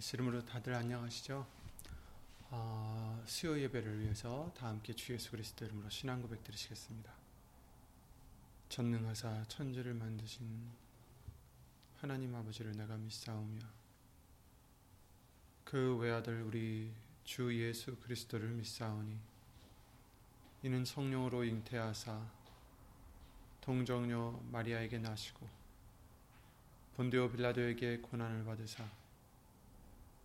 이름으로 다들 안녕하시죠? 어, 수요 예배를 위해서 다 함께 주 예수 그리스도 이름으로 신앙 고백 드리시겠습니다. 전능하사 천지를 만드신 하나님 아버지를 내가 믿사오며 그 외아들 우리 주 예수 그리스도를 믿사오니 이는 성령으로 잉태하사 동정녀 마리아에게 나시고 본디오 빌라도에게 고난을 받으사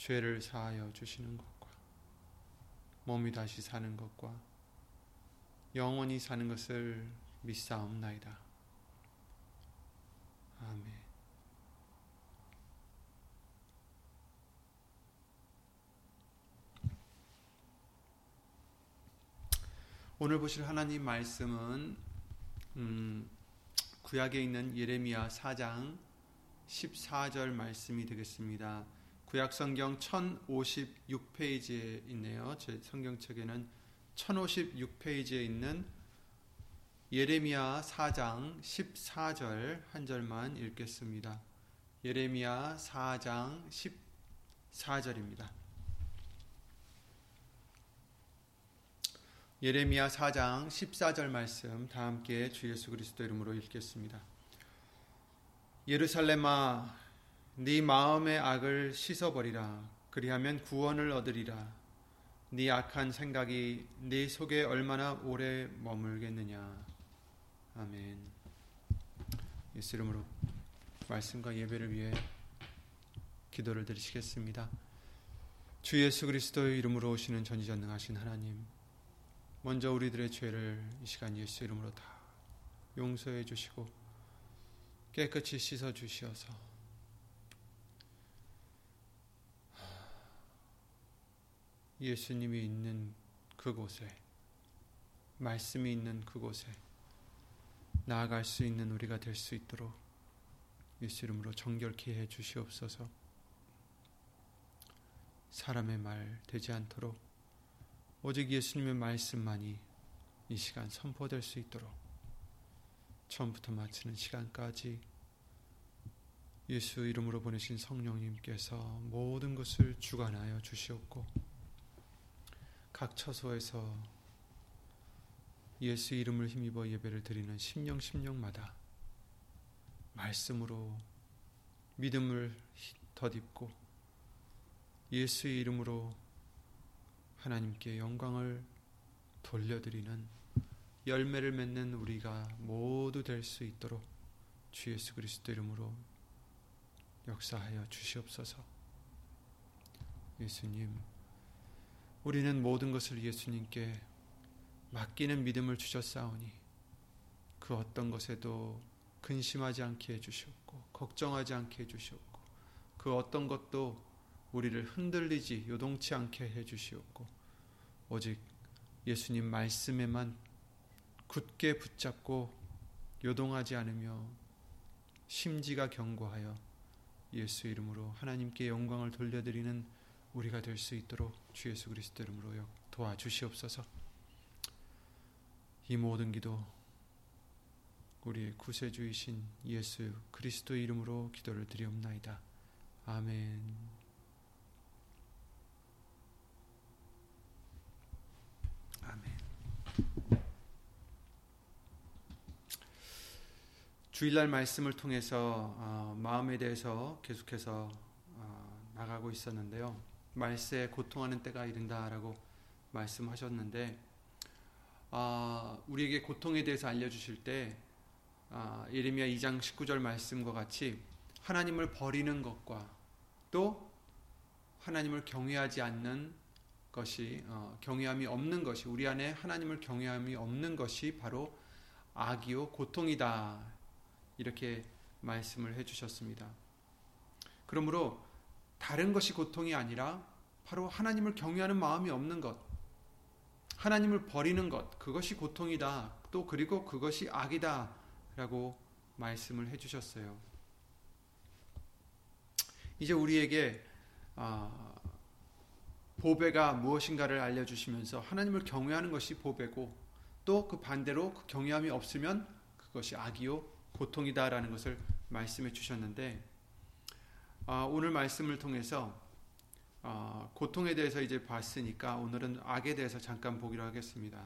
죄를 사하여 주시는 것과 몸이 다시 사는 것과 영원히 사는 것을 믿사옵나이다. 아멘. 오늘 보실 하나님 말씀은 음, 구약에 있는 예레미야 4장 14절 말씀이 되겠습니다. 구약 성경 1056페이지에 있네요. 제 성경책에는 1056페이지에 있는 예레미야 4장 14절 한 절만 읽겠습니다. 예레미야 4장 14절입니다. 예레미야 4장 14절 말씀 다 함께 주 예수 그리스도 이름으로 읽겠습니다. 예루살렘아 네 마음의 악을 씻어버리라. 그리하면 구원을 얻으리라. 네 악한 생각이 네 속에 얼마나 오래 머물겠느냐. 아멘. 예수 이름으로 말씀과 예배를 위해 기도를 드리시겠습니다. 주 예수 그리스도의 이름으로 오시는 전지전능하신 하나님 먼저 우리들의 죄를 이 시간 예수 이름으로 다 용서해 주시고 깨끗이 씻어 주시어서 예수님이 있는 그곳에 말씀이 있는 그곳에 나아갈 수 있는 우리가 될 수 있도록 예수 이름으로 정결케 해 주시옵소서. 사람의 말 되지 않도록 오직 예수님의 말씀만이 이 시간 선포될 수 있도록 처음부터 마치는 시간까지 예수 이름으로 보내신 성령님께서 모든 것을 주관하여 주시옵고 각 처소에서 예수 이름을 힘입어 예배를 드리는 심령 심령마다 말씀으로 믿음을 덧입고 예수의 이름으로 하나님께 영광을 돌려드리는 열매를 맺는 우리가 모두 될 수 있도록 주 예수 그리스도 이름으로 역사하여 주시옵소서. 예수님, 우리는 모든 것을 예수님께 맡기는 믿음을 주셨사오니 그 어떤 것에도 근심하지 않게 해주시옵고 걱정하지 않게 해주시옵고 그 어떤 것도 우리를 흔들리지 요동치 않게 해주시옵고 오직 예수님 말씀에만 굳게 붙잡고 요동하지 않으며 심지가 견고하여 예수 이름으로 하나님께 영광을 돌려드리는 우리가 될 수 있도록 주 예수 그리스도 이름으로 도와주시옵소서. 이 모든 기도 우리의 구세주이신 예수 그리스도 이름으로 기도를 드리옵나이다. 아멘. 아멘. 주일날 말씀을 통해서 어, 마음에 대해서 계속해서 어, 나가고 있었는데요. 말세에 고통하는 때가 이른다라고 말씀하셨는데 어, 우리에게 고통에 대해서 알려주실 때 어, 예레미야 2장 19절 말씀과 같이 하나님을 버리는 것과 또 하나님을 경외하지 않는 것이 어, 경외함이 없는 것이 우리 안에 하나님을 경외함이 없는 것이 바로 악이요 고통이다 이렇게 말씀을 해주셨습니다. 그러므로 다른 것이 고통이 아니라 바로 하나님을 경외하는 마음이 없는 것, 하나님을 버리는 것, 그것이 고통이다. 또 그리고 그것이 악이다. 라고 말씀을 해주셨어요. 이제 우리에게 아, 보배가 무엇인가를 알려주시면서 하나님을 경외하는 것이 보배고 또 그 반대로 그 경외함이 없으면 그것이 악이요 고통이다라는 것을 말씀해 주셨는데 아, 오늘 말씀을 통해서 아, 고통에 대해서 이제 봤으니까 오늘은 악에 대해서 잠깐 보기로 하겠습니다.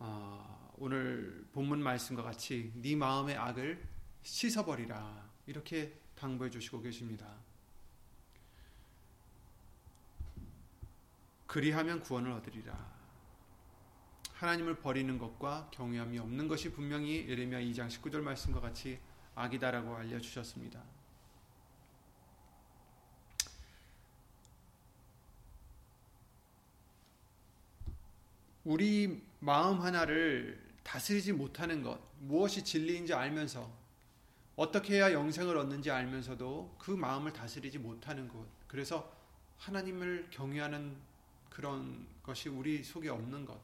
아, 오늘 본문 말씀과 같이 네 마음의 악을 씻어버리라 이렇게 당부해 주시고 계십니다. 그리하면 구원을 얻으리라. 하나님을 버리는 것과 경외함이 없는 것이 분명히 예레미야 2장 19절 말씀과 같이 악이다라고 알려 주셨습니다. 우리 마음 하나를 다스리지 못하는 것, 무엇이 진리인지 알면서 어떻게 해야 영생을 얻는지 알면서도 그 마음을 다스리지 못하는 것. 그래서 하나님을 경외하는 그런 것이 우리 속에 없는 것.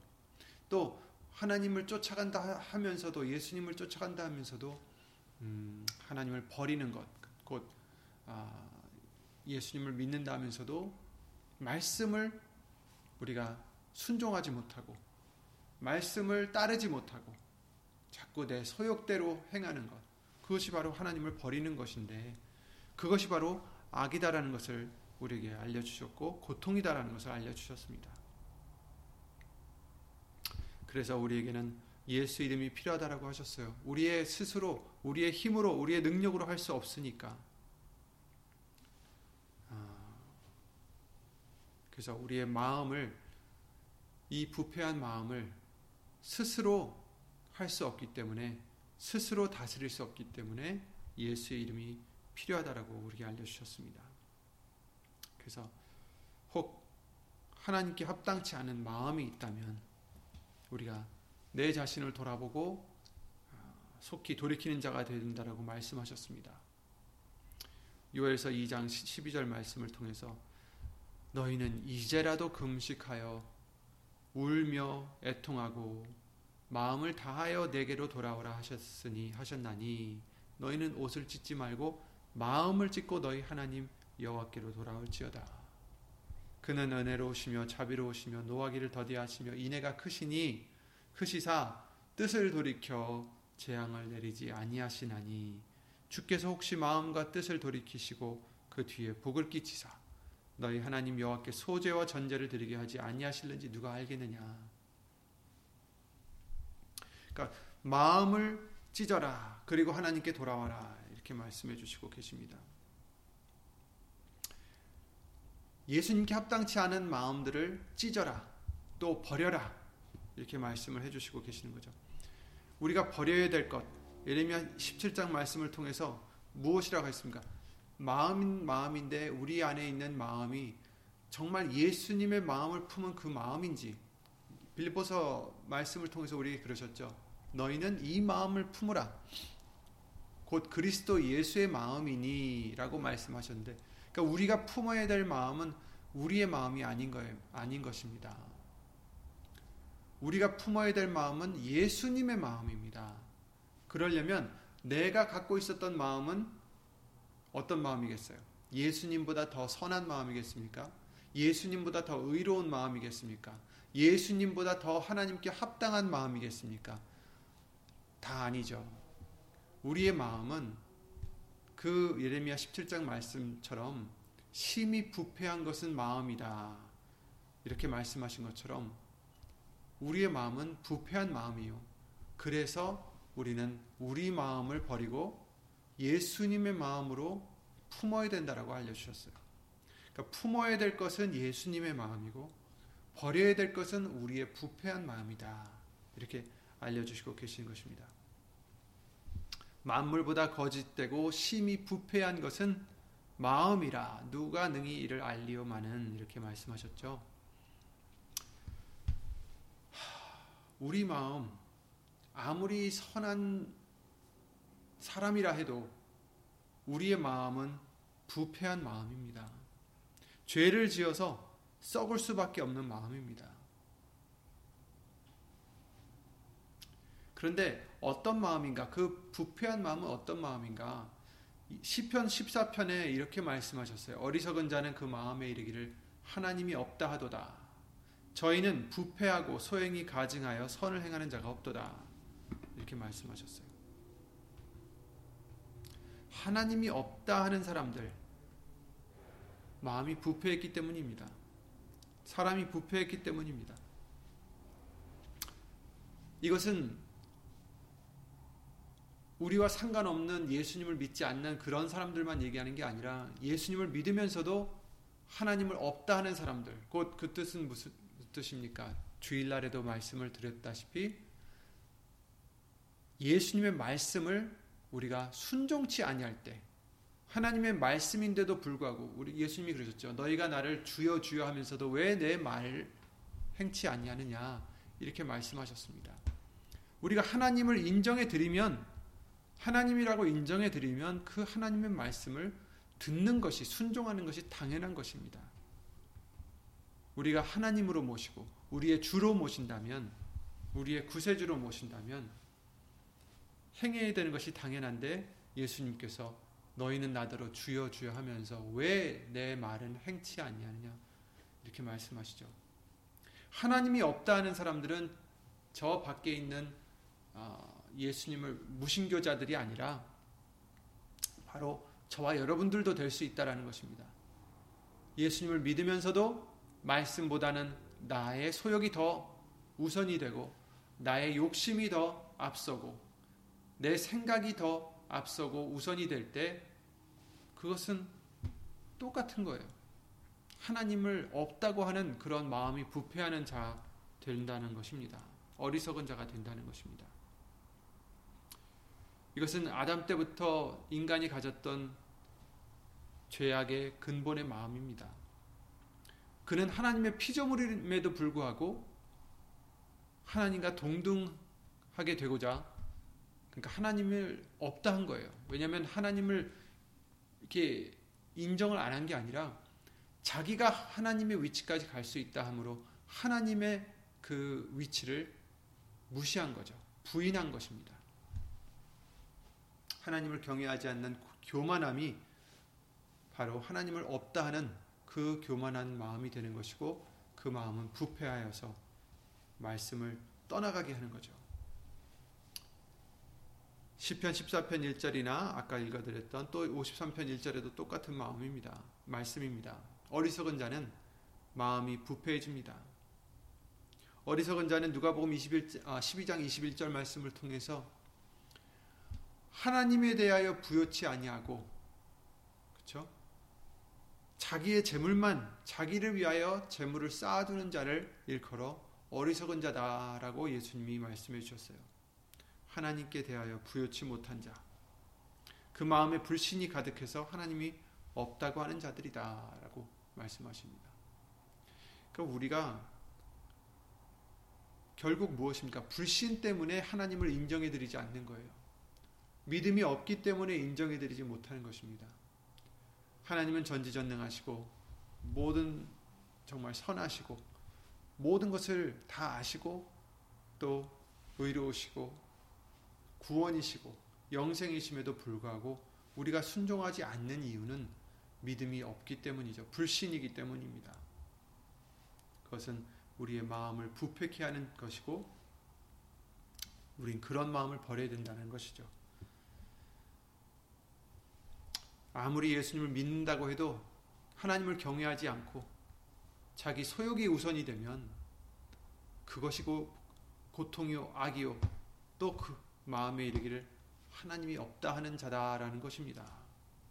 또 하나님을 쫓아간다 하면서도 예수님을 쫓아간다 하면서도 음, 하나님을 버리는 것. 곧 아, 예수님을 믿는다 하면서도 말씀을 우리가 순종하지 못하고 말씀을 따르지 못하고 자꾸 내 소욕대로 행하는 것. 그것이 바로 하나님을 버리는 것인데 그것이 바로 악이다라는 것을 우리에게 알려주셨고 고통이다라는 것을 알려주셨습니다. 그래서 우리에게는 예수 이름이 필요하다라고 하셨어요. 우리의 스스로, 우리의 힘으로, 우리의 능력으로 할 수 없으니까. 아, 그래서 우리의 마음을 이 부패한 마음을 스스로 할 수 없기 때문에 스스로 다스릴 수 없기 때문에 예수의 이름이 필요하다라고 우리에게 알려주셨습니다. 그래서 혹 하나님께 합당치 않은 마음이 있다면 우리가 내 자신을 돌아보고 아, 속히 돌이키는 자가 된다라고 말씀하셨습니다. 요엘서 2장 12절 말씀을 통해서 너희는 이제라도 금식하여 울며 애통하고 마음을 다하여 내게로 돌아오라 하셨으니 하셨나니 너희는 옷을 찢지 말고 마음을 찢고 너희 하나님 여호와께로 돌아올지어다. 그는 은혜로우시며 자비로우시며 노하기를 더디하시며 인애가 크시니 크시사 뜻을 돌이켜 재앙을 내리지 아니하시나니 주께서 혹시 마음과 뜻을 돌이키시고 그 뒤에 복을 끼치사 너희 하나님 여호와께 소제와 전제를 드리게 하지 아니하실는지 누가 알겠느냐 그러니까 마음을 찢어라. 그리고 하나님께 돌아와라. 이렇게 말씀해 주시고 계십니다. 예수님께 합당치 않은 마음들을 찢어라. 또 버려라. 이렇게 말씀을 해 주시고 계시는 거죠. 우리가 버려야 될 것. 예레미야 17장 말씀을 통해서 무엇이라고 했습니까? 마음인 마음인데 우리 안에 있는 마음이 정말 예수님의 마음을 품은 그 마음인지 빌보서 말씀을 통해서 우리에게 그러셨죠. 너희는 이 마음을 품으라. 곧 그리스도 예수의 마음이니라고 말씀하셨는데, 그러니까 우리가 품어야 될 마음은 우리의 마음이 아닌 거예요. 아닌 것입니다. 우리가 품어야 될 마음은 예수님의 마음입니다. 그러려면 내가 갖고 있었던 마음은 어떤 마음이겠어요? 예수님보다 더 선한 마음이겠습니까? 예수님보다 더 의로운 마음이겠습니까? 예수님보다 더 하나님께 합당한 마음이겠습니까? 다 아니죠. 우리의 마음은 그 예레미야 17장 말씀처럼 심히 부패한 것은 마음이다. 이렇게 말씀하신 것처럼 우리의 마음은 부패한 마음이요. 그래서 우리는 우리 마음을 버리고 예수님의 마음으로 품어야 된다라고 알려주셨어요. 그러니까 품어야 될 것은 예수님의 마음이고 버려야 될 것은 우리의 부패한 마음이다. 이렇게 알려주시고 계신 것입니다. 만물보다 거짓되고 심히 부패한 것은 마음이라 누가 능히 이를 알리오마는 이렇게 말씀하셨죠. 우리 마음 아무리 선한 사람이라 해도 우리의 마음은 부패한 마음입니다. 죄를 지어서 썩을 수밖에 없는 마음입니다. 그런데 어떤 마음인가? 그 부패한 마음은 어떤 마음인가? 시편 14편에 이렇게 말씀하셨어요. 어리석은 자는 그 마음에 이르기를 하나님이 없다 하도다. 저희는 부패하고 소행이 가증하여 선을 행하는 자가 없도다. 이렇게 말씀하셨어요. 하나님이 없다 하는 사람들 마음이 부패했기 때문입니다. 사람이 부패했기 때문입니다. 이것은 우리와 상관없는 예수님을 믿지 않는 그런 사람들만 얘기하는 게 아니라 예수님을 믿으면서도 하나님을 없다 하는 사람들, 곧 그 뜻은 무슨 뜻입니까? 주일날에도 말씀을 드렸다시피 예수님의 말씀을 우리가 순종치 아니할 때 하나님의 말씀인데도 불구하고 우리 예수님이 그러셨죠. 너희가 나를 주여 주여 하면서도 왜 내 말 행치 아니하느냐 이렇게 말씀하셨습니다. 우리가 하나님을 인정해 드리면 하나님이라고 인정해 드리면 그 하나님의 말씀을 듣는 것이 순종하는 것이 당연한 것입니다. 우리가 하나님으로 모시고 우리의 주로 모신다면 우리의 구세주로 모신다면 행해야 되는 것이 당연한데 예수님께서 너희는 나더러 주여 주여 하면서 왜 내 말은 행치 아니하느냐 이렇게 말씀하시죠. 하나님이 없다 하는 사람들은 저 밖에 있는 어, 예수님을 무신교자들이 아니라 바로 저와 여러분들도 될 수 있다라는 것입니다. 예수님을 믿으면서도 말씀보다는 나의 소욕이 더 우선이 되고 나의 욕심이 더 앞서고 내 생각이 더 앞서고 우선이 될 때 그것은 똑같은 거예요. 하나님을 없다고 하는 그런 마음이 부패하는 자 된다는 것입니다. 어리석은 자가 된다는 것입니다. 이것은 아담 때부터 인간이 가졌던 죄악의 근본의 마음입니다. 그는 하나님의 피조물임에도 불구하고 하나님과 동등하게 되고자 그러니까 하나님을 없다 한 거예요. 왜냐하면 하나님을 이렇게 인정을 안 한 게 아니라 자기가 하나님의 위치까지 갈 수 있다 함으로 하나님의 그 위치를 무시한 거죠. 부인한 것입니다. 하나님을 경외하지 않는 교만함이 바로 하나님을 없다 하는 그 교만한 마음이 되는 것이고 그 마음은 부패하여서 말씀을 떠나가게 하는 거죠. 시편 14편 1절이나 아까 읽어드렸던 또 53편 1절에도 똑같은 마음입니다. 말씀입니다. 어리석은 자는 마음이 부패해집니다. 어리석은 자는 누가복음 21, 아, 12장 21절 말씀을 통해서 하나님에 대하여 부여치 아니하고 그렇죠? 자기의 재물만 자기를 위하여 재물을 쌓아두는 자를 일컬어 어리석은 자다라고 예수님이 말씀해 주셨어요. 하나님께 대하여 부여치 못한 자. 그 마음에 불신이 가득해서 하나님이 없다고 하는 자들이다라고 말씀하십니다. 그러니까 우리가 결국 무엇입니까? 불신 때문에 하나님을 인정해 드리지 않는 거예요. 믿음이 없기 때문에 인정해 드리지 못하는 것입니다. 하나님은 전지전능하시고 모든 정말 선하시고 모든 것을 다 아시고 또 의로우시고 구원이시고 영생이심에도 불구하고 우리가 순종하지 않는 이유는 믿음이 없기 때문이죠. 불신이기 때문입니다. 그것은 우리의 마음을 부패케 하는 것이고 우린 그런 마음을 버려야 된다는 것이죠. 아무리 예수님을 믿는다고 해도 하나님을 경외하지 않고 자기 소욕이 우선이 되면 그것이 고통이요 악이요 또그 마음에 이르기를 하나님이 없다 하는 자다라는 것입니다.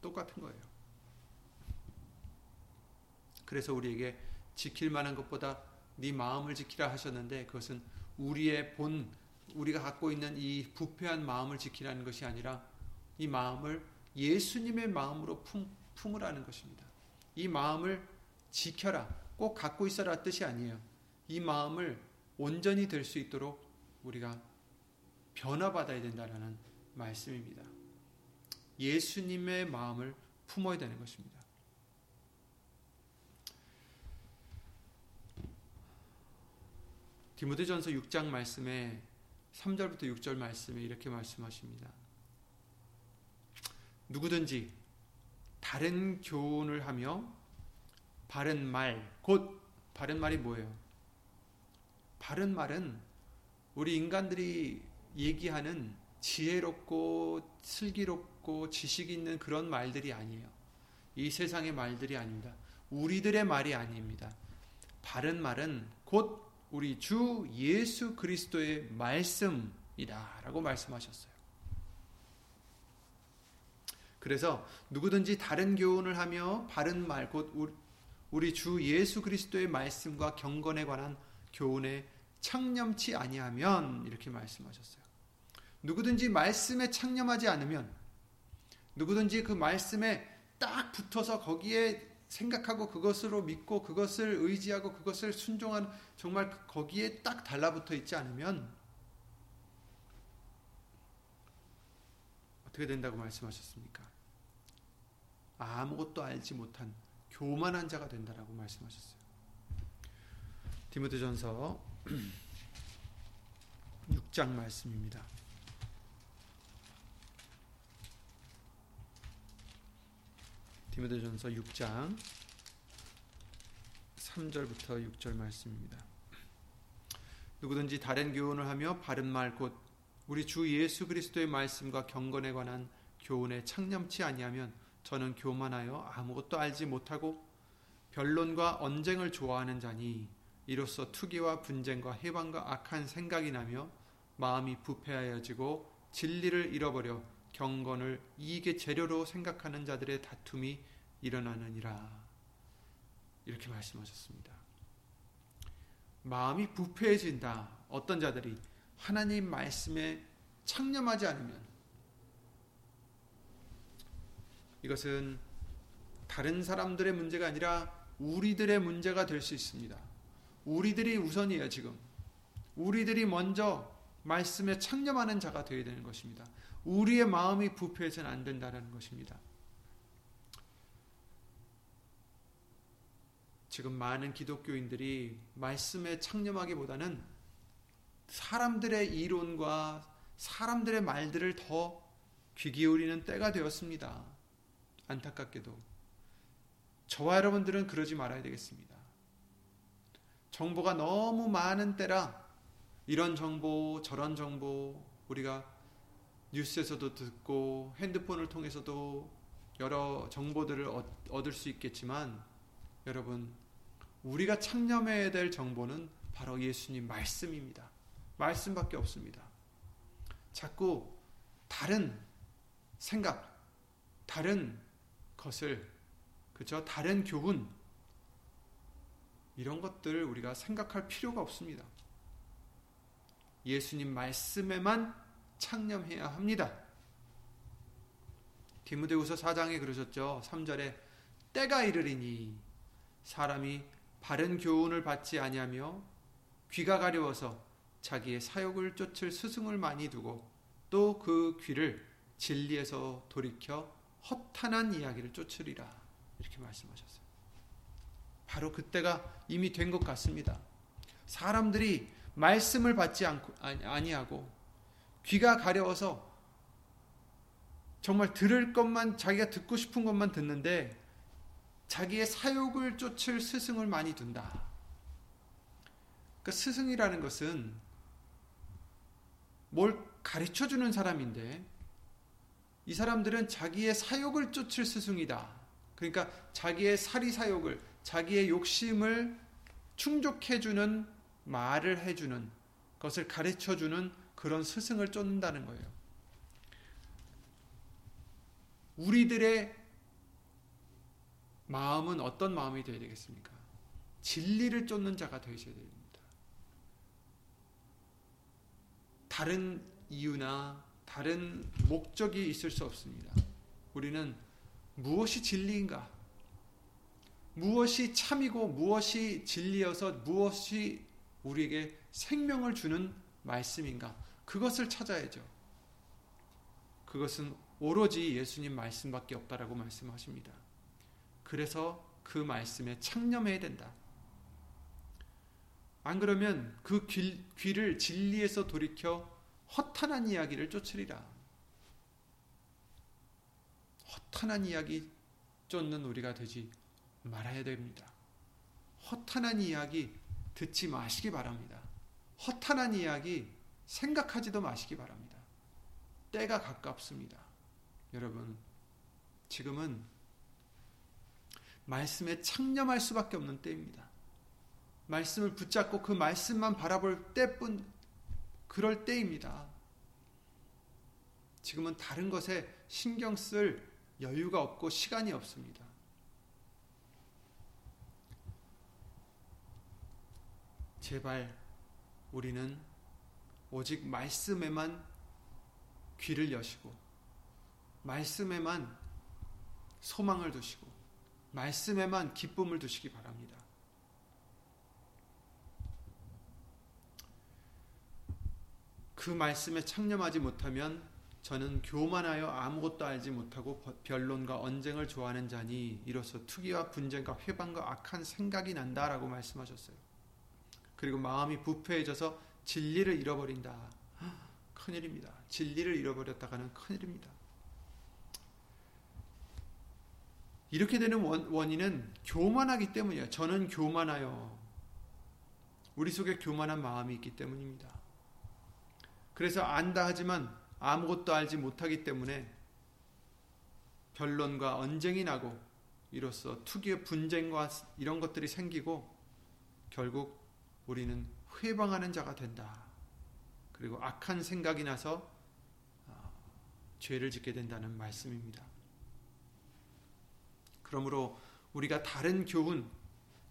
똑같은 거예요. 그래서 우리에게 지킬 만한 것보다 네 마음을 지키라 하셨는데 그것은 우리의 본 우리가 갖고 있는 이 부패한 마음을 지키라는 것이 아니라 이 마음을 예수님의 마음으로 품, 품으라는 것입니다. 이 마음을 지켜라. 꼭 갖고 있어라 뜻이 아니에요. 이 마음을 온전히 될 수 있도록 우리가 변화받아야 된다는 말씀입니다. 예수님의 마음을 품어야 되는 것입니다. 디모데전서 6장 말씀에 3절부터 6절 말씀에 이렇게 말씀하십니다. 누구든지 다른 교훈을 하며 바른 말, 곧 바른 말이 뭐예요? 바른 말은 우리 인간들이 얘기하는 지혜롭고 슬기롭고 지식 있는 그런 말들이 아니에요. 이 세상의 말들이 아닙니다. 우리들의 말이 아닙니다. 바른 말은 곧 우리 주 예수 그리스도의 말씀이다 라고 말씀하셨어요. 그래서 누구든지 다른 교훈을 하며 바른 말, 곧 우리 주 예수 그리스도의 말씀과 경건에 관한 교훈에 창념치 아니하면 이렇게 말씀하셨어요. 누구든지 말씀에 창념하지 않으면 누구든지 그 말씀에 딱 붙어서 거기에 생각하고 그것으로 믿고 그것을 의지하고 그것을 순종한 정말 거기에 딱 달라붙어 있지 않으면 어떻게 된다고 말씀하셨습니까? 아무것도 알지 못한 교만한 자가 된다라고 말씀하셨어요. 디모데전서 6장 말씀입니다. 디모데전서 6장 3절부터 6절 말씀입니다. 누구든지 다른 교훈을 하며 바른 말 곧 우리 주 예수 그리스도의 말씀과 경건에 관한 교훈에 창념치 아니하면 저는 교만하여 아무것도 알지 못하고 변론과 언쟁을 좋아하는 자니 이로써 투기와 분쟁과 해방과 악한 생각이 나며 마음이 부패하여지고 진리를 잃어버려 경건을 이익의 재료로 생각하는 자들의 다툼이 일어나느니라. 이렇게 말씀하셨습니다. 마음이 부패해진다. 어떤 자들이 하나님 말씀에 창념하지 않으면 이것은 다른 사람들의 문제가 아니라 우리들의 문제가 될 수 있습니다. 우리들이 우선이에요, 지금. 우리들이 먼저 말씀에 창념하는 자가 되어야 되는 것입니다. 우리의 마음이 부패해서는 안 된다는 것입니다. 지금 많은 기독교인들이 말씀에 창념하기보다는 사람들의 이론과 사람들의 말들을 더 귀 기울이는 때가 되었습니다. 안타깝게도. 저와 여러분들은 그러지 말아야 되겠습니다. 정보가 너무 많은 때라 이런 정보, 저런 정보, 우리가 뉴스에서도 듣고 핸드폰을 통해서도 여러 정보들을 얻을 수 있겠지만 여러분 우리가 창념해야 될 정보는 바로 예수님 말씀입니다. 말씀밖에 없습니다. 자꾸 다른 생각, 다른 것을 그죠? 다른 교훈 이런 것들을 우리가 생각할 필요가 없습니다. 예수님 말씀에만 창념해야 합니다. 디모데후서 4장에 그러셨죠. 3절에 때가 이르리니 사람이 바른 교훈을 받지 아니하며 귀가 가려워서 자기의 사욕을 쫓을 스승을 많이 두고 또 그 귀를 진리에서 돌이켜 허탄한 이야기를 쫓으리라 이렇게 말씀하셨어요. 바로 그때가 이미 된 것 같습니다. 사람들이 말씀을 받지 않고 아니하고 귀가 가려워서 정말 들을 것만 자기가 듣고 싶은 것만 듣는데 자기의 사욕을 쫓을 스승을 많이 둔다. 그 스승이라는 것은 뭘 가르쳐 주는 사람인데 이 사람들은 자기의 사욕을 쫓을 스승이다. 그러니까 자기의 사리 사욕을 자기의 욕심을 충족해 주는 말을 해 주는 것을 가르쳐 주는 그런 스승을 쫓는다는 거예요. 우리들의 마음은 어떤 마음이 되어야 되겠습니까? 진리를 쫓는 자가 되셔야 됩니다. 다른 이유나 다른 목적이 있을 수 없습니다. 우리는 무엇이 진리인가? 무엇이 참이고 무엇이 진리여서 무엇이 우리에게 생명을 주는 말씀인가? 그것을 찾아야죠. 그것은 오로지 예수님 말씀밖에 없다라고 말씀하십니다. 그래서 그 말씀에 창념해야 된다. 안 그러면 그 귀, 귀를 진리에서 돌이켜 허탄한 이야기를 쫓으리라. 허탄한 이야기 쫓는 우리가 되지 말아야 됩니다. 허탄한 이야기 듣지 마시기 바랍니다. 허탄한 이야기 생각하지도 마시기 바랍니다. 때가 가깝습니다. 여러분, 지금은 말씀에 창념할 수밖에 없는 때입니다. 말씀을 붙잡고 그 말씀만 바라볼 때뿐 그럴 때입니다. 지금은 다른 것에 신경 쓸 여유가 없고 시간이 없습니다. 제발 우리는 오직 말씀에만 귀를 여시고 말씀에만 소망을 두시고 말씀에만 기쁨을 두시기 바랍니다. 그 말씀에 창념하지 못하면 저는 교만하여 아무것도 알지 못하고 변론과 언쟁을 좋아하는 자니 이로써 투기와 분쟁과 회방과 악한 생각이 난다라고 말씀하셨어요. 그리고 마음이 부패해져서 진리를 잃어버린다. 큰일입니다. 진리를 잃어버렸다가는 큰일입니다. 이렇게 되는 원, 인은 교만하기 때문이에요. 저는 교만하여. 우리 속에 교만한 마음이 있기 때문입니다. 그래서 안다 하지만 아무것도 알지 못하기 때문에 변론과 언쟁이 나고 이로써 투기의 분쟁과 이런 것들이 생기고 결국 우리는 회방하는 자가 된다. 그리고 악한 생각이 나서 어, 죄를 짓게 된다는 말씀입니다. 그러므로 우리가 다른 교훈,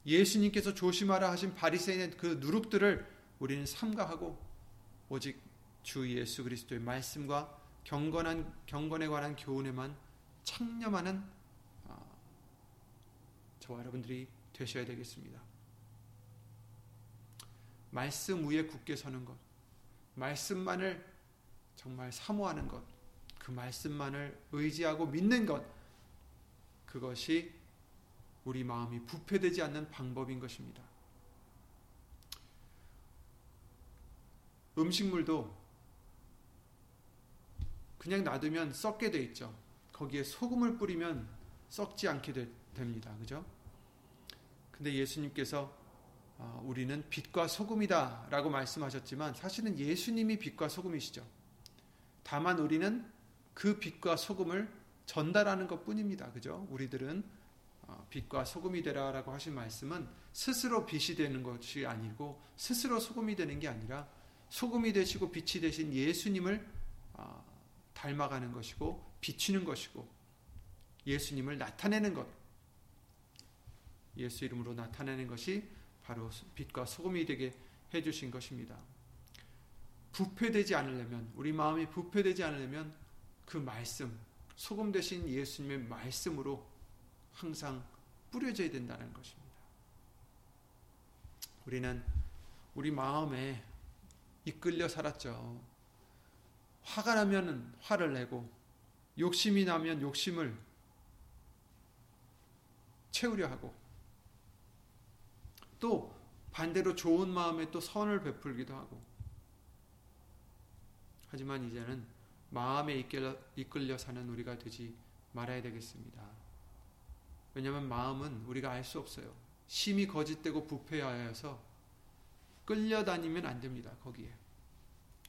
예수님께서 조심하라 하신 바리새인의 그 누룩들을 우리는 삼가하고 오직 주 예수 그리스도의 말씀과 경건한 경건에 관한 교훈에만 창념하는 어, 저와 여러분들이 되셔야 되겠습니다. 말씀 위에 굳게 서는 것, 말씀만을 정말 사모하는 것, 그 말씀만을 의지하고 믿는 것, 그것이 우리 마음이 부패되지 않는 방법인 것입니다. 음식물도 그냥 놔두면 썩게 돼 있죠. 거기에 소금을 뿌리면 썩지 않게 되, 됩니다. 그죠? 근데 예수님께서 어, 우리는 빛과 소금이다 라고 말씀하셨지만 사실은 예수님이 빛과 소금이시죠. 다만 우리는 그 빛과 소금을 전달하는 것 뿐입니다. 그죠? 우리들은 어, 빛과 소금이 되라 라고 하신 말씀은 스스로 빛이 되는 것이 아니고 스스로 소금이 되는 게 아니라 소금이 되시고 빛이 되신 예수님을 어, 닮아가는 것이고 비추는 것이고 예수님을 나타내는 것 예수 이름으로 나타내는 것이 바로 빛과 소금이 되게 해주신 것입니다. 부패되지 않으려면 우리 마음이 부패되지 않으려면 그 말씀 소금 대신 예수님의 말씀으로 항상 뿌려져야 된다는 것입니다. 우리는 우리 마음에 이끌려 살았죠. 화가 나면 화를 내고 욕심이 나면 욕심을 채우려 하고 또 반대로 좋은 마음에 또 선을 베풀기도 하고 하지만 이제는 마음에 이끌려, 이끌려 사는 우리가 되지 말아야 되겠습니다. 왜냐하면 마음은 우리가 알 수 없어요. 심히 거짓되고 부패하여서 끌려다니면 안 됩니다. 거기에.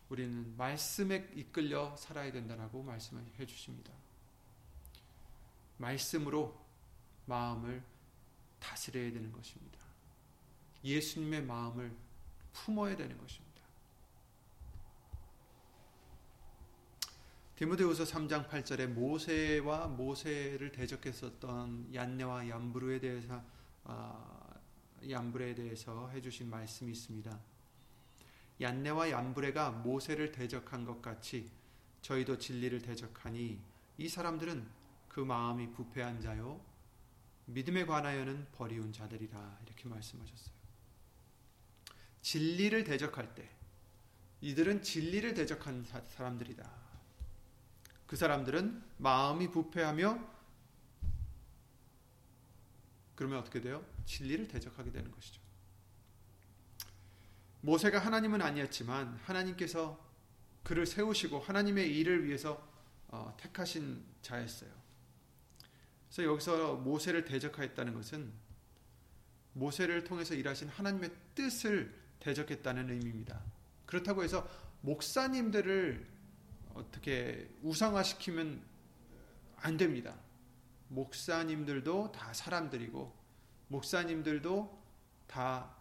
우리는 말씀에 이끌려 살아야 된다라고 말씀해 주십니다. 말씀으로 마음을 다스려야 되는 것입니다. 예수님의 마음을 품어야 되는 것입니다. 디모데후서 3장 8절에 모세와 모세를 대적했었던 얀네와 얀브루에 대해서 아, 얀브레에 대해서 해주신 말씀이 있습니다. 얀네와 얀브레가 모세를 대적한 것 같이 저희도 진리를 대적하니 이 사람들은 그 마음이 부패한 자요 믿음에 관하여는 버리운 자들이라 이렇게 말씀하셨어요. 진리를 대적할 때 이들은 진리를 대적한 사람들이다. 그 사람들은 마음이 부패하며 그러면 어떻게 돼요? 진리를 대적하게 되는 것이죠. 모세가 하나님은 아니었지만 하나님께서 그를 세우시고 하나님의 일을 위해서 어, 택하신 자였어요. 그래서 여기서 모세를 대적하였다는 것은 모세를 통해서 일하신 하나님의 뜻을 대적했다는 의미입니다. 그렇다고 해서 목사님들을 어떻게 우상화시키면 안 됩니다. 목사님들도 다 사람들이고 목사님들도 다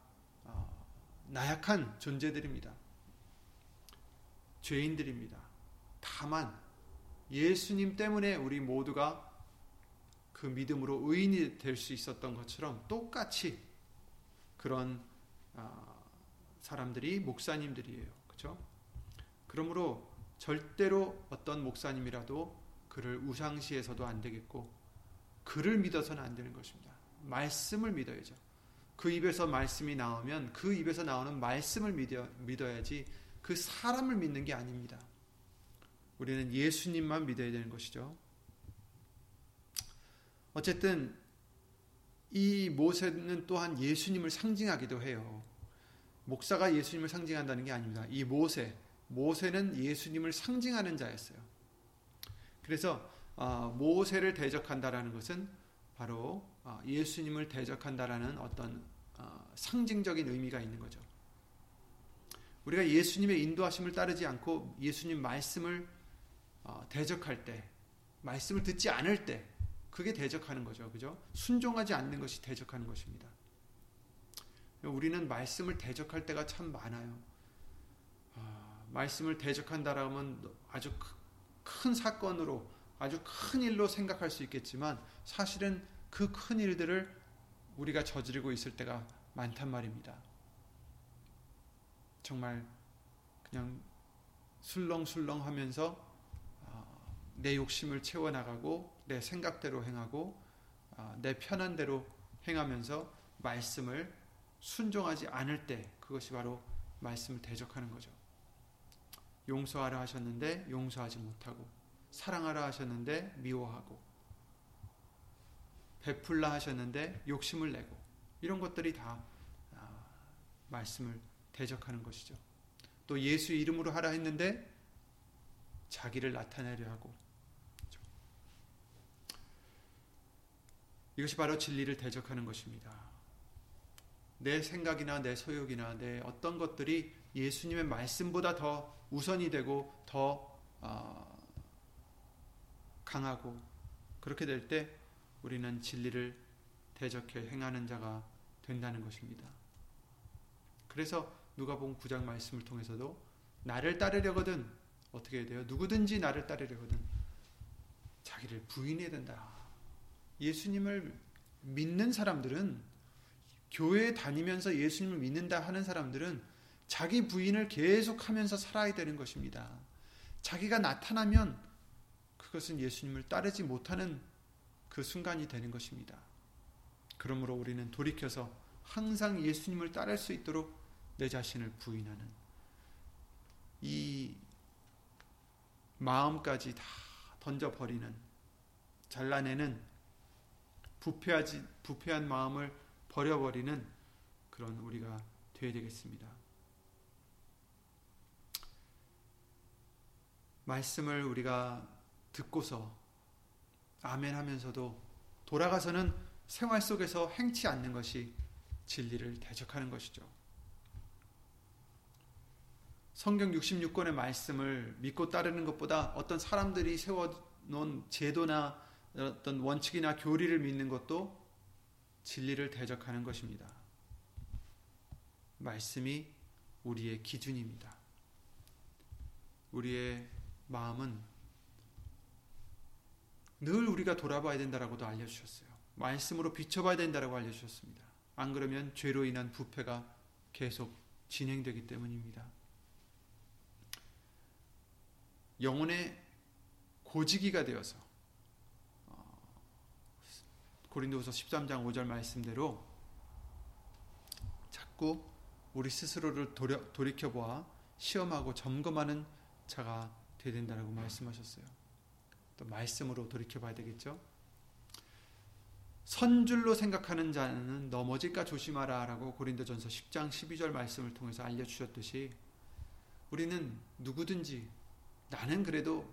어, 나약한 존재들입니다. 죄인들입니다. 다만 예수님 때문에 우리 모두가 그 믿음으로 의인이 될 수 있었던 것처럼 똑같이 그런 어, 사람들이 목사님들이에요. 그렇죠? 그러므로 절대로 어떤 목사님이라도 그를 우상시해서도 안 되겠고 그를 믿어서는 안 되는 것입니다. 말씀을 믿어야죠. 그 입에서 말씀이 나오면 그 입에서 나오는 말씀을 믿어, 믿어야지 그 사람을 믿는 게 아닙니다. 우리는 예수님만 믿어야 되는 것이죠. 어쨌든 이 모세는 또한 예수님을 상징하기도 해요. 목사가 예수님을 상징한다는 게 아닙니다. 이 모세, 모세는 예수님을 상징하는 자였어요. 그래서 어, 모세를 대적한다라는 것은 바로 어, 예수님을 대적한다라는 어떤 어, 상징적인 의미가 있는 거죠. 우리가 예수님의 인도하심을 따르지 않고 예수님 말씀을 대적할 때, 말씀을 듣지 않을 때, 그게 대적하는 거죠. 그죠? 순종하지 않는 것이 대적하는 것입니다. 우리는 말씀을 대적할 때가 참 많아요. 아, 말씀을 대적한다라면 아주 큰 사건으로 아주 큰 일로 생각할 수 있겠지만 사실은 그 큰 일들을 우리가 저지르고 있을 때가 많단 말입니다. 정말 그냥 술렁술렁 하면서 어, 내 욕심을 채워나가고 내 생각대로 행하고 어, 내 편한 대로 행하면서 말씀을 순종하지 않을 때 그것이 바로 말씀을 대적하는 거죠. 용서하라 하셨는데 용서하지 못하고 사랑하라 하셨는데 미워하고 베풀라 하셨는데 욕심을 내고 이런 것들이 다 아, 말씀을 대적하는 것이죠. 또 예수 이름으로 하라 했는데 자기를 나타내려 하고 이것이 바로 진리를 대적하는 것입니다. 내 생각이나 내 소욕이나 내 어떤 것들이 예수님의 말씀보다 더 우선이 되고 더 어, 강하고 그렇게 될 때 우리는 진리를 대적해 행하는 자가 된다는 것입니다. 그래서 누가복음 9장 말씀을 통해서도 나를 따르려거든 어떻게 해야 돼요? 누구든지 나를 따르려거든 자기를 부인해야 된다. 예수님을 믿는 사람들은 교회에 다니면서 예수님을 믿는다 하는 사람들은 자기 부인을 계속 하면서 살아야 되는 것입니다. 자기가 나타나면 그것은 예수님을 따르지 못하는 그 순간이 되는 것입니다. 그러므로 우리는 돌이켜서 항상 예수님을 따를 수 있도록 내 자신을 부인하는 이 마음까지 다 던져버리는 잘라내는 부패하지 부패한 마음을 버려버리는 그런 우리가 되어야 되겠습니다. 말씀을 우리가 듣고서 아멘 하면서도 돌아가서는 생활 속에서 행치 않는 것이 진리를 대적하는 것이죠. 성경 66권의 말씀을 믿고 따르는 것보다 어떤 사람들이 세워놓은 제도나 어떤 원칙이나 교리를 믿는 것도 진리를 대적하는 것입니다. 말씀이 우리의 기준입니다. 우리의 마음은 늘 우리가 돌아봐야 된다라고도 알려주셨어요. 말씀으로 비춰봐야 된다라고 알려주셨습니다. 안 그러면 죄로 인한 부패가 계속 진행되기 때문입니다. 영혼의 고지기가 되어서 고린도후서 13장 5절 말씀대로 자꾸 우리 스스로를 돌려, 돌이켜 보아 시험하고 점검하는 자가 되야 된다고 말씀하셨어요. 또 말씀으로 돌이켜 봐야 되겠죠. 선줄로 생각하는 자는 넘어질까 조심하라라고 고린도전서 10장 12절 말씀을 통해서 알려 주셨듯이 우리는 누구든지 나는 그래도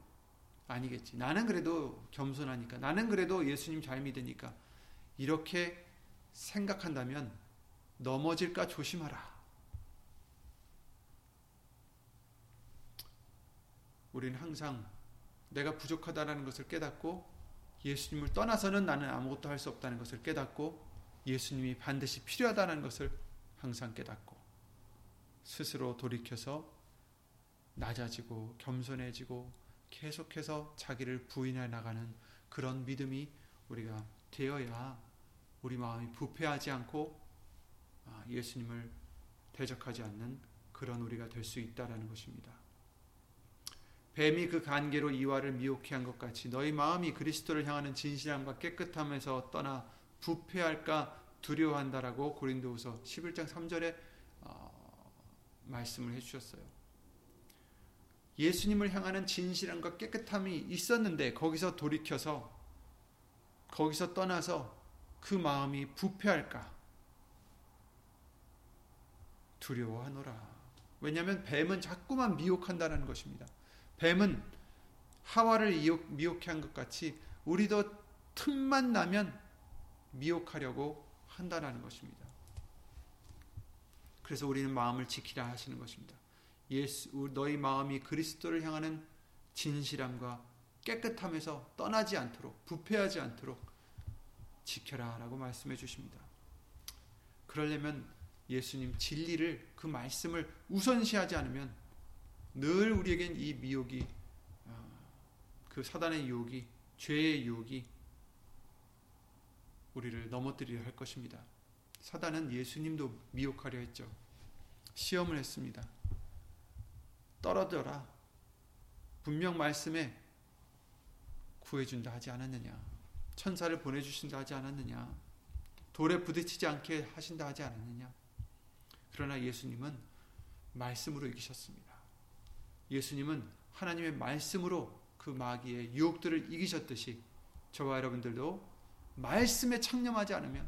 아니겠지. 나는 그래도 겸손하니까. 나는 그래도 예수님 잘 믿으니까. 이렇게 생각한다면 넘어질까 조심하라. 우리는 항상 내가 부족하다는 것을 깨닫고 예수님을 떠나서는 나는 아무것도 할 수 없다는 것을 깨닫고 예수님이 반드시 필요하다는 것을 항상 깨닫고 스스로 돌이켜서 낮아지고 겸손해지고 계속해서 자기를 부인해 나가는 그런 믿음이 우리가 되어야 우리 마음이 부패하지 않고 아, 예수님을 대적하지 않는 그런 우리가 될 수 있다라는 것입니다. 뱀이 그 간계로 이와를 미혹해 한 것 같이 너희 마음이 그리스도를 향하는 진실함과 깨끗함에서 떠나 부패할까 두려워한다라고 고린도후서 11장 3절에 어, 말씀을 해주셨어요. 예수님을 향하는 진실함과 깨끗함이 있었는데 거기서 돌이켜서 거기서 떠나서 그 마음이 부패할까 두려워하노라. 왜냐하면 뱀은 자꾸만 미혹한다는 것입니다. 뱀은 하와를 미혹해 한 것 같이 우리도 틈만 나면 미혹하려고 한다는 것입니다. 그래서 우리는 마음을 지키라 하시는 것입니다. 예수 너희 마음이 그리스도를 향하는 진실함과 깨끗함에서 떠나지 않도록 부패하지 않도록 지켜라 라고 말씀해 주십니다. 그러려면 예수님 진리를 그 말씀을 우선시하지 않으면 늘 우리에겐 이 미혹이 어, 그 사단의 유혹이 죄의 유혹이 우리를 넘어뜨리려 할 것입니다. 사단은 예수님도 미혹하려 했죠. 시험을 했습니다. 떨어져라. 분명 말씀에 구해준다 하지 않았느냐. 천사를 보내주신다 하지 않았느냐. 돌에 부딪히지 않게 하신다 하지 않았느냐. 그러나 예수님은 말씀으로 이기셨습니다. 예수님은 하나님의 말씀으로 그 마귀의 유혹들을 이기셨듯이 저와 여러분들도 말씀에 창념하지 않으면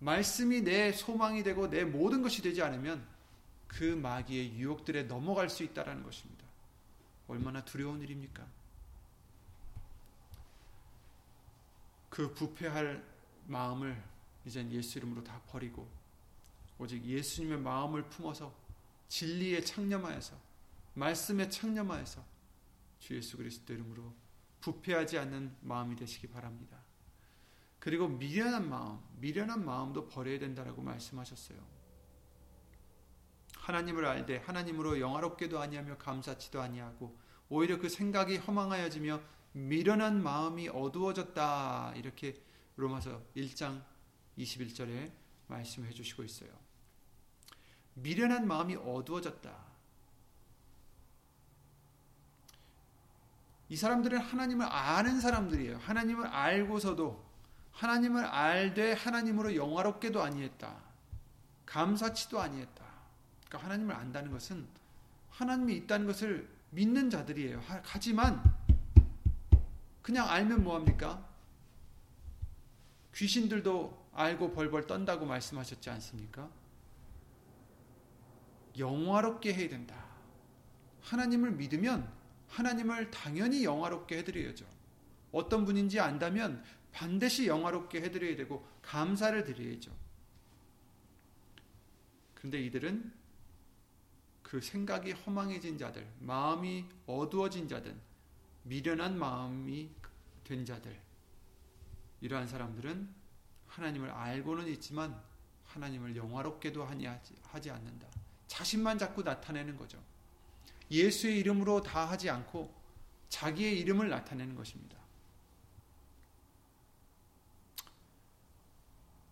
말씀이 내 소망이 되고 내 모든 것이 되지 않으면 그 마귀의 유혹들에 넘어갈 수 있다라는 것입니다. 얼마나 두려운 일입니까? 그 부패할 마음을 이젠 예수 이름으로 다 버리고 오직 예수님의 마음을 품어서 진리에 창념하여서 말씀에 창념하여서 주 예수 그리스도 이름으로 부패하지 않는 마음이 되시기 바랍니다. 그리고 미련한 마음, 미련한 마음도 버려야 된다라고 말씀하셨어요. 하나님을 알되 하나님으로 영화롭게도 아니하며 감사치도 아니하고 오히려 그 생각이 허망하여지며 미련한 마음이 어두워졌다. 이렇게 로마서 1장 21절에 말씀해 주시고 있어요. 미련한 마음이 어두워졌다. 이 사람들은 하나님을 아는 사람들이에요. 하나님을 알고서도 하나님을 알되 하나님으로 영화롭게도 아니했다. 감사치도 아니했다. 그러니까 하나님을 안다는 것은 하나님이 있다는 것을 믿는 자들이에요. 하지만 그냥 알면 뭐합니까? 귀신들도 알고 벌벌 떤다고 말씀하셨지 않습니까? 영화롭게 해야 된다. 하나님을 믿으면 하나님을 당연히 영화롭게 해드려야죠. 어떤 분인지 안다면 반드시 영화롭게 해드려야 되고 감사를 드려야죠. 그런데 이들은 그 생각이 허망해진 자들, 마음이 어두워진 자들, 미련한 마음이 된 자들, 이러한 사람들은 하나님을 알고는 있지만 하나님을 영화롭게도 하지 않는다. 자신만 자꾸 나타내는 거죠. 예수의 이름으로 다 하지 않고 자기의 이름을 나타내는 것입니다.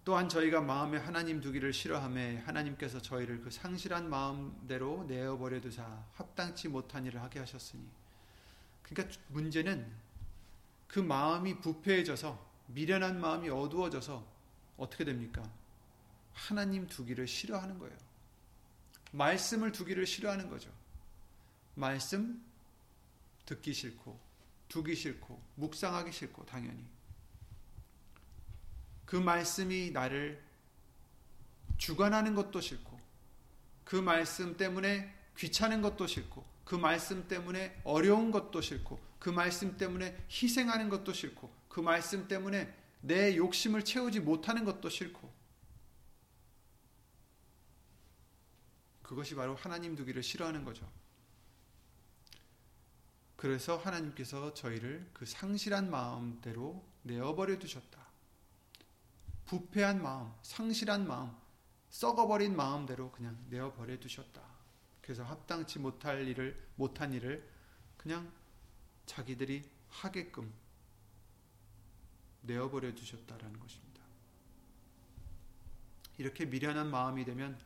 또한 저희가 마음에 하나님 두기를 싫어함에 하나님께서 저희를 그 상실한 마음대로 내어버려 두사 합당치 못한 일을 하게 하셨으니 그러니까 문제는 그 마음이 부패해져서 미련한 마음이 어두워져서 어떻게 됩니까? 하나님 두기를 싫어하는 거예요. 말씀을 두기를 싫어하는 거죠. 말씀 듣기 싫고 두기 싫고 묵상하기 싫고 당연히 그 말씀이 나를 주관하는 것도 싫고 그 말씀 때문에 귀찮은 것도 싫고 그 말씀 때문에 어려운 것도 싫고 그 말씀 때문에 희생하는 것도 싫고 그 말씀 때문에 내 욕심을 채우지 못하는 것도 싫고 그것이 바로 하나님 두기를 싫어하는 거죠. 그래서 하나님께서 저희를 그 상실한 마음대로 내어버려 두셨다. 부패한 마음, 상실한 마음, 썩어버린 마음대로 그냥 내어버려 두셨다. 그래서 합당치 못할 일을 못한 일을 그냥 자기들이 하게끔 내어버려 두셨다라는 것입니다. 이렇게 미련한 마음이 되면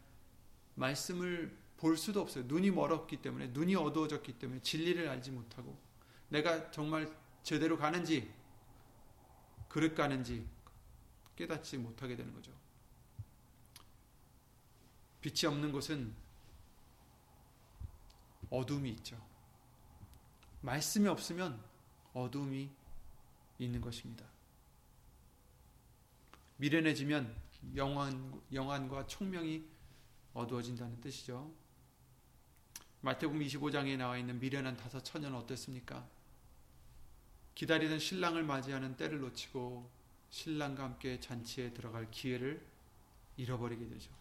말씀을 볼 수도 없어요. 눈이 멀었기 때문에 눈이 어두워졌기 때문에 진리를 알지 못하고 내가 정말 제대로 가는지 그릇 가는지 깨닫지 못하게 되는 거죠. 빛이 없는 곳은 어둠이 있죠. 말씀이 없으면 어둠이 있는 것입니다. 미련해지면 영안, 영안과 총명이 어두워진다는 뜻이죠. 마태복음 25장에 나와 있는 미련한 다섯 처녀는 어땠습니까? 기다리던 신랑을 맞이하는 때를 놓치고 신랑과 함께 잔치에 들어갈 기회를 잃어버리게 되죠.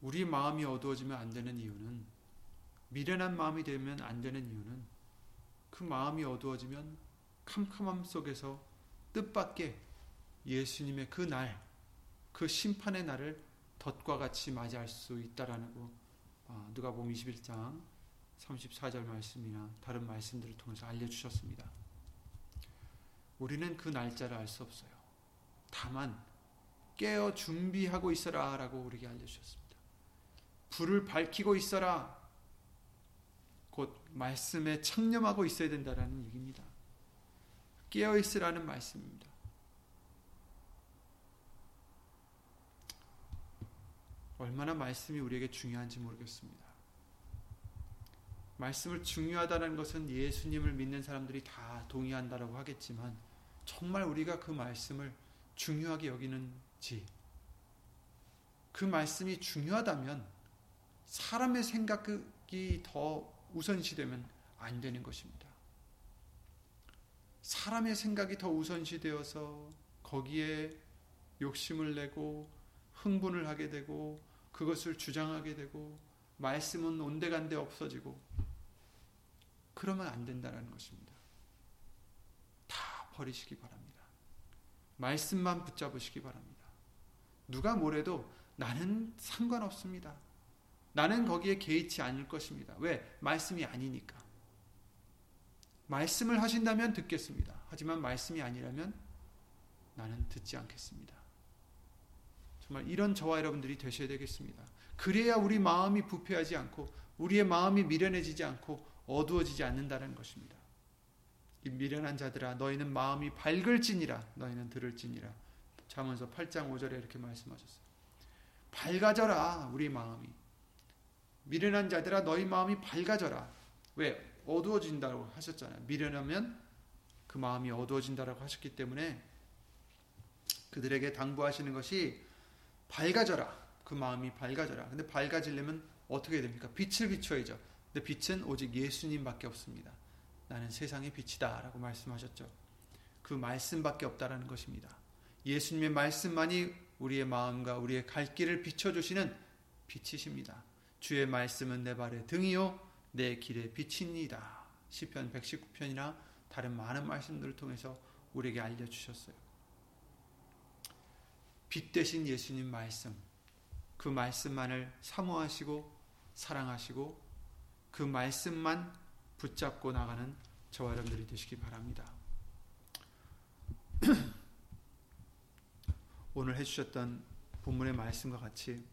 우리 마음이 어두워지면 안 되는 이유는 미련한 마음이 되면 안 되는 이유는 그 마음이 어두워지면 캄캄함 속에서 뜻밖의 예수님의 그 날, 그 심판의 날을 덫과 같이 맞이할 수 있다라는 거 아, 누가복음 21장 34절 말씀이나 다른 말씀들을 통해서 알려주셨습니다. 우리는 그 날짜를 알 수 없어요. 다만 깨어 준비하고 있어라 라고 우리에게 알려주셨습니다. 불을 밝히고 있어라. 곧 말씀에 창념하고 있어야 된다라는 얘기입니다. 깨어 있으라는 말씀입니다. 얼마나 말씀이 우리에게 중요한지 모르겠습니다. 말씀을 중요하다는 것은 예수님을 믿는 사람들이 다 동의한다라고 하겠지만 정말 우리가 그 말씀을 중요하게 여기는지 그 말씀이 중요하다면 사람의 생각이 더 우선시되면 안 되는 것입니다. 사람의 생각이 더 우선시되어서 거기에 욕심을 내고 흥분을 하게 되고 그것을 주장하게 되고 말씀은 온데간데 없어지고 그러면 안 된다는 것입니다. 다 버리시기 바랍니다. 말씀만 붙잡으시기 바랍니다. 누가 뭐래도 나는 상관없습니다. 나는 거기에 개의치 않을 것입니다. 왜? 말씀이 아니니까. 말씀을 하신다면 듣겠습니다. 하지만 말씀이 아니라면 나는 듣지 않겠습니다. 정말 이런 저와 여러분들이 되셔야 되겠습니다. 그래야 우리 마음이 부패하지 않고 우리의 마음이 미련해지지 않고 어두워지지 않는다는 것입니다. 이 미련한 자들아 너희는 마음이 밝을지니라 너희는 들을지니라 잠언서 8장 5절에 이렇게 말씀하셨어요. 밝아져라 우리 마음이 미련한 자들아 너희 마음이 밝아져라 왜 어두워진다고 하셨잖아요. 미련하면 그 마음이 어두워진다라고 하셨기 때문에 그들에게 당부하시는 것이 밝아져라. 그 마음이 밝아져라. 근데 밝아지려면 어떻게 됩니까? 빛을 비춰야죠. 근데 빛은 오직 예수님밖에 없습니다. 나는 세상의 빛이다. 라고 말씀하셨죠. 그 말씀밖에 없다라는 것입니다. 예수님의 말씀만이 우리의 마음과 우리의 갈 길을 비춰 주시는 빛이십니다. 주의 말씀은 내 발의 등이요, 내 길의 빛입니다. 시편 119편이나 다른 많은 말씀들을 통해서 우리에게 알려 주셨어요. 빛 대신 예수님 말씀, 그 말씀만을 사모하시고 사랑하시고 그 말씀만 붙잡고 나가는 저와 여러분들이 되시기 바랍니다. 오늘 해주셨던 본문의 말씀과 같이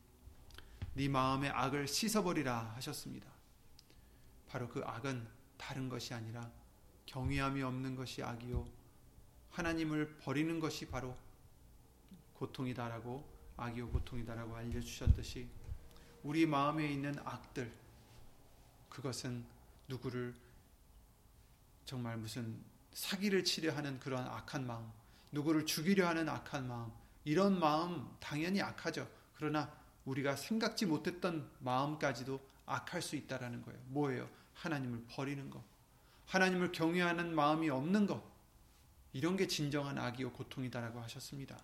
네 마음의 악을 씻어버리라 하셨습니다. 바로 그 악은 다른 것이 아니라 경외함이 없는 것이 악이요 하나님을 버리는 것이 바로 고통이다라고 악이요 고통이다라고 알려 주셨듯이 우리 마음에 있는 악들 그것은 누구를 정말 무슨 사기를 치려 하는 그런 악한 마음 누구를 죽이려 하는 악한 마음, 이런 마음 당연히 악하죠. 그러나 우리가 생각지 못했던 마음까지도 악할 수 있다라는 거예요. 뭐예요? 하나님을 버리는 것. 하나님을 경외하는 마음이 없는 것. 이런 게 진정한 악이요 고통이다라고 하셨습니다.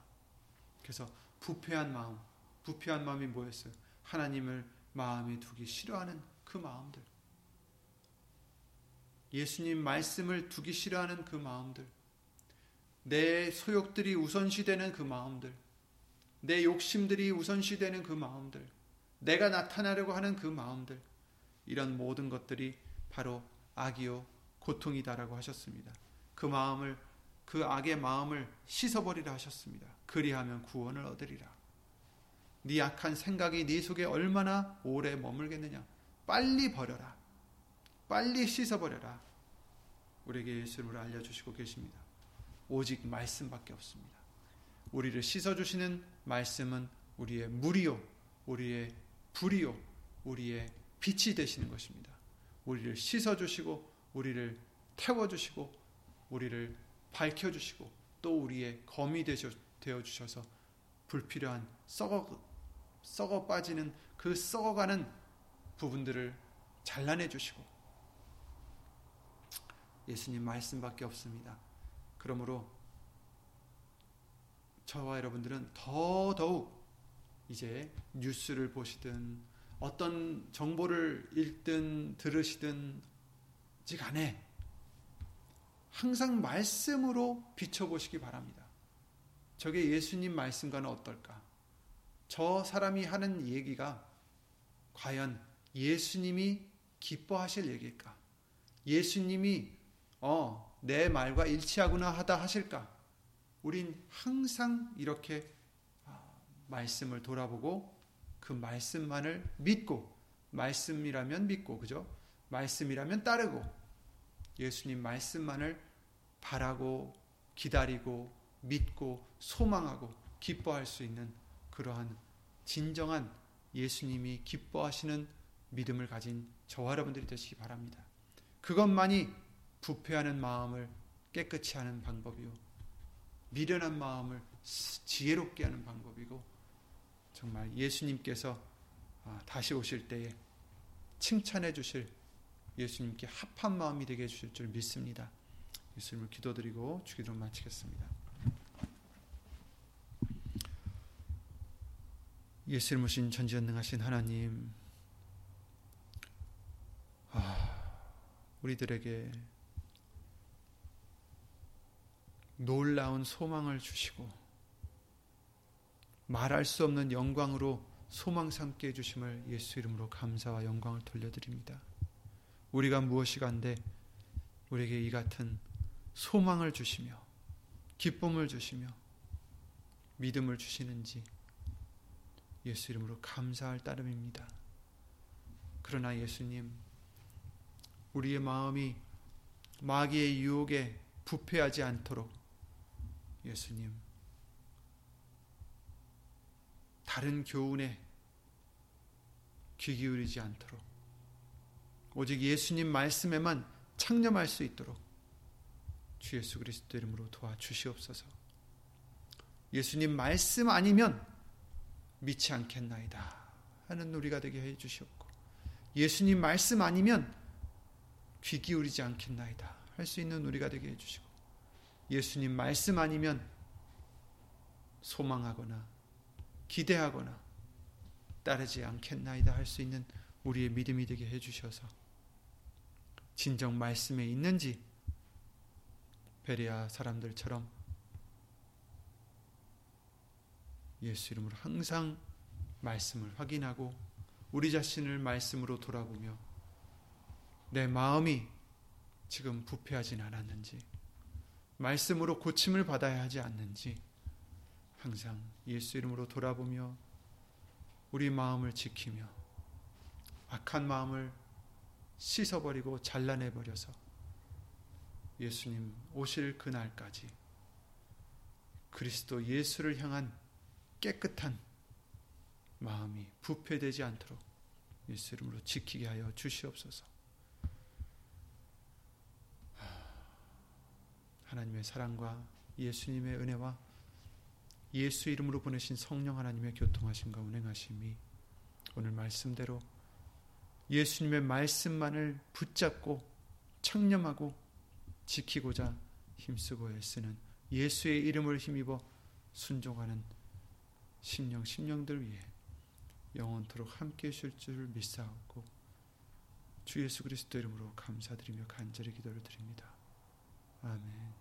그래서 부패한 마음, 부패한 마음이 뭐였어요? 하나님을 마음에 두기 싫어하는 그 마음들. 예수님 말씀을 두기 싫어하는 그 마음들. 내 소욕들이 우선시되는 그 마음들. 내 욕심들이 우선시되는 그 마음들. 내가 나타나려고 하는 그 마음들. 이런 모든 것들이 바로 악이요 고통이다라고 하셨습니다. 그 마음을 그 악의 마음을 씻어버리라 하셨습니다. 그리하면 구원을 얻으리라. 네 악한 생각이 네 속에 얼마나 오래 머물겠느냐. 빨리 버려라. 빨리 씻어버려라. 우리에게 예수를 알려주시고 계십니다. 오직 말씀밖에 없습니다. 우리를 씻어주시는 말씀은 우리의 물이요, 우리의 불이요, 우리의 빛이 되시는 것입니다. 우리를 씻어주시고, 우리를 태워주시고, 우리를 밝혀주시고, 또 우리의 검이 되어주셔서 불필요한 썩어, 썩어 빠지는 그 썩어가는 부분들을 잘라내 주시고, 예수님 말씀밖에 없습니다. 그러므로 저와 여러분들은 더더욱 이제 뉴스를 보시든 어떤 정보를 읽든 들으시든 지 간에 항상 말씀으로 비춰보시기 바랍니다. 저게 예수님 말씀과는 어떨까? 저 사람이 하는 얘기가 과연 예수님이 기뻐하실 얘기일까? 예수님이 어, 내 말과 일치하구나 하다 하실까? 우린 항상 이렇게 아, 말씀을 돌아보고 그 말씀만을 믿고 말씀이라면 믿고 그죠? 말씀이라면 따르고 예수님 말씀만을 바라고 기다리고 믿고 소망하고 기뻐할 수 있는 그러한 진정한 예수님이 기뻐하시는 믿음을 가진 저와 여러분들이 되시기 바랍니다. 그것만이 부패하는 마음을 깨끗이 하는 방법이요. 미련한 마음을 지혜롭게 하는 방법이고 정말 예수님께서 아, 다시 오실 때에 칭찬해 주실 예수님께 합한 마음이 되게 해주실 줄 믿습니다. 예수님을 기도드리고 주기도 마치겠습니다. 예수님 오신 전지전능하신 하나님 아, 우리들에게 놀라운 소망을 주시고 말할 수 없는 영광으로 소망 삼게 해 주심을 예수 이름으로 감사와 영광을 돌려드립니다. 우리가 무엇이 간데 우리에게 이 같은 소망을 주시며 기쁨을 주시며 믿음을 주시는지 예수 이름으로 감사할 따름입니다. 그러나 예수님, 우리의 마음이 마귀의 유혹에 부패하지 않도록 예수님, 다른 교훈에 귀 기울이지 않도록 오직 예수님 말씀에만 창념할 수 있도록 주 예수 그리스도 이름으로 도와주시옵소서. 예수님 말씀 아니면 믿지 않겠나이다 하는 우리가 되게 해 주시옵고 예수님 말씀 아니면 귀 기울이지 않겠나이다 할 수 있는 우리가 되게 해 주시고 예수님 말씀 아니면 소망하거나 기대하거나 따르지 않겠나이다 할 수 있는 우리의 믿음이 되게 해주셔서 진정 말씀에 있는지 베레아 사람들처럼 예수 이름으로 항상 말씀을 확인하고 우리 자신을 말씀으로 돌아보며 내 마음이 지금 부패하진 않았는지 말씀으로 고침을 받아야 하지 않는지 항상 예수 이름으로 돌아보며 우리 마음을 지키며 악한 마음을 씻어버리고 잘라내버려서 예수님 오실 그날까지 그리스도 예수를 향한 깨끗한 마음이 부패되지 않도록 예수 이름으로 지키게 하여 주시옵소서. 하나님의 사랑과 예수님의 은혜와 예수 이름으로 보내신 성령 하나님의 교통하심과 운행하심이 오늘 말씀대로 예수님의 말씀만을 붙잡고 창념하고 지키고자 힘쓰고 애쓰는 예수의 이름을 힘입어 순종하는 심령 심령들 위해 영원토록 함께 하실 줄 믿사옵고 주 예수 그리스도 이름으로 감사드리며 간절히 기도를 드립니다. 아멘.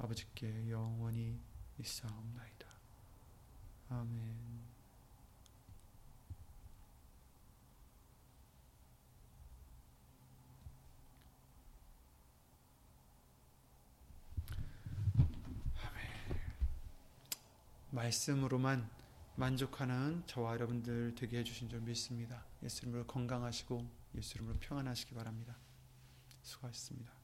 아버지께 영원히 있사옵나이다. 아멘. 말씀으로만 만족하는 저와 여러분들 되게 해주신 줄 믿습니다. 예수님으로 건강하시고 예수님으로 평안하시기 바랍니다. 수고하셨습니다.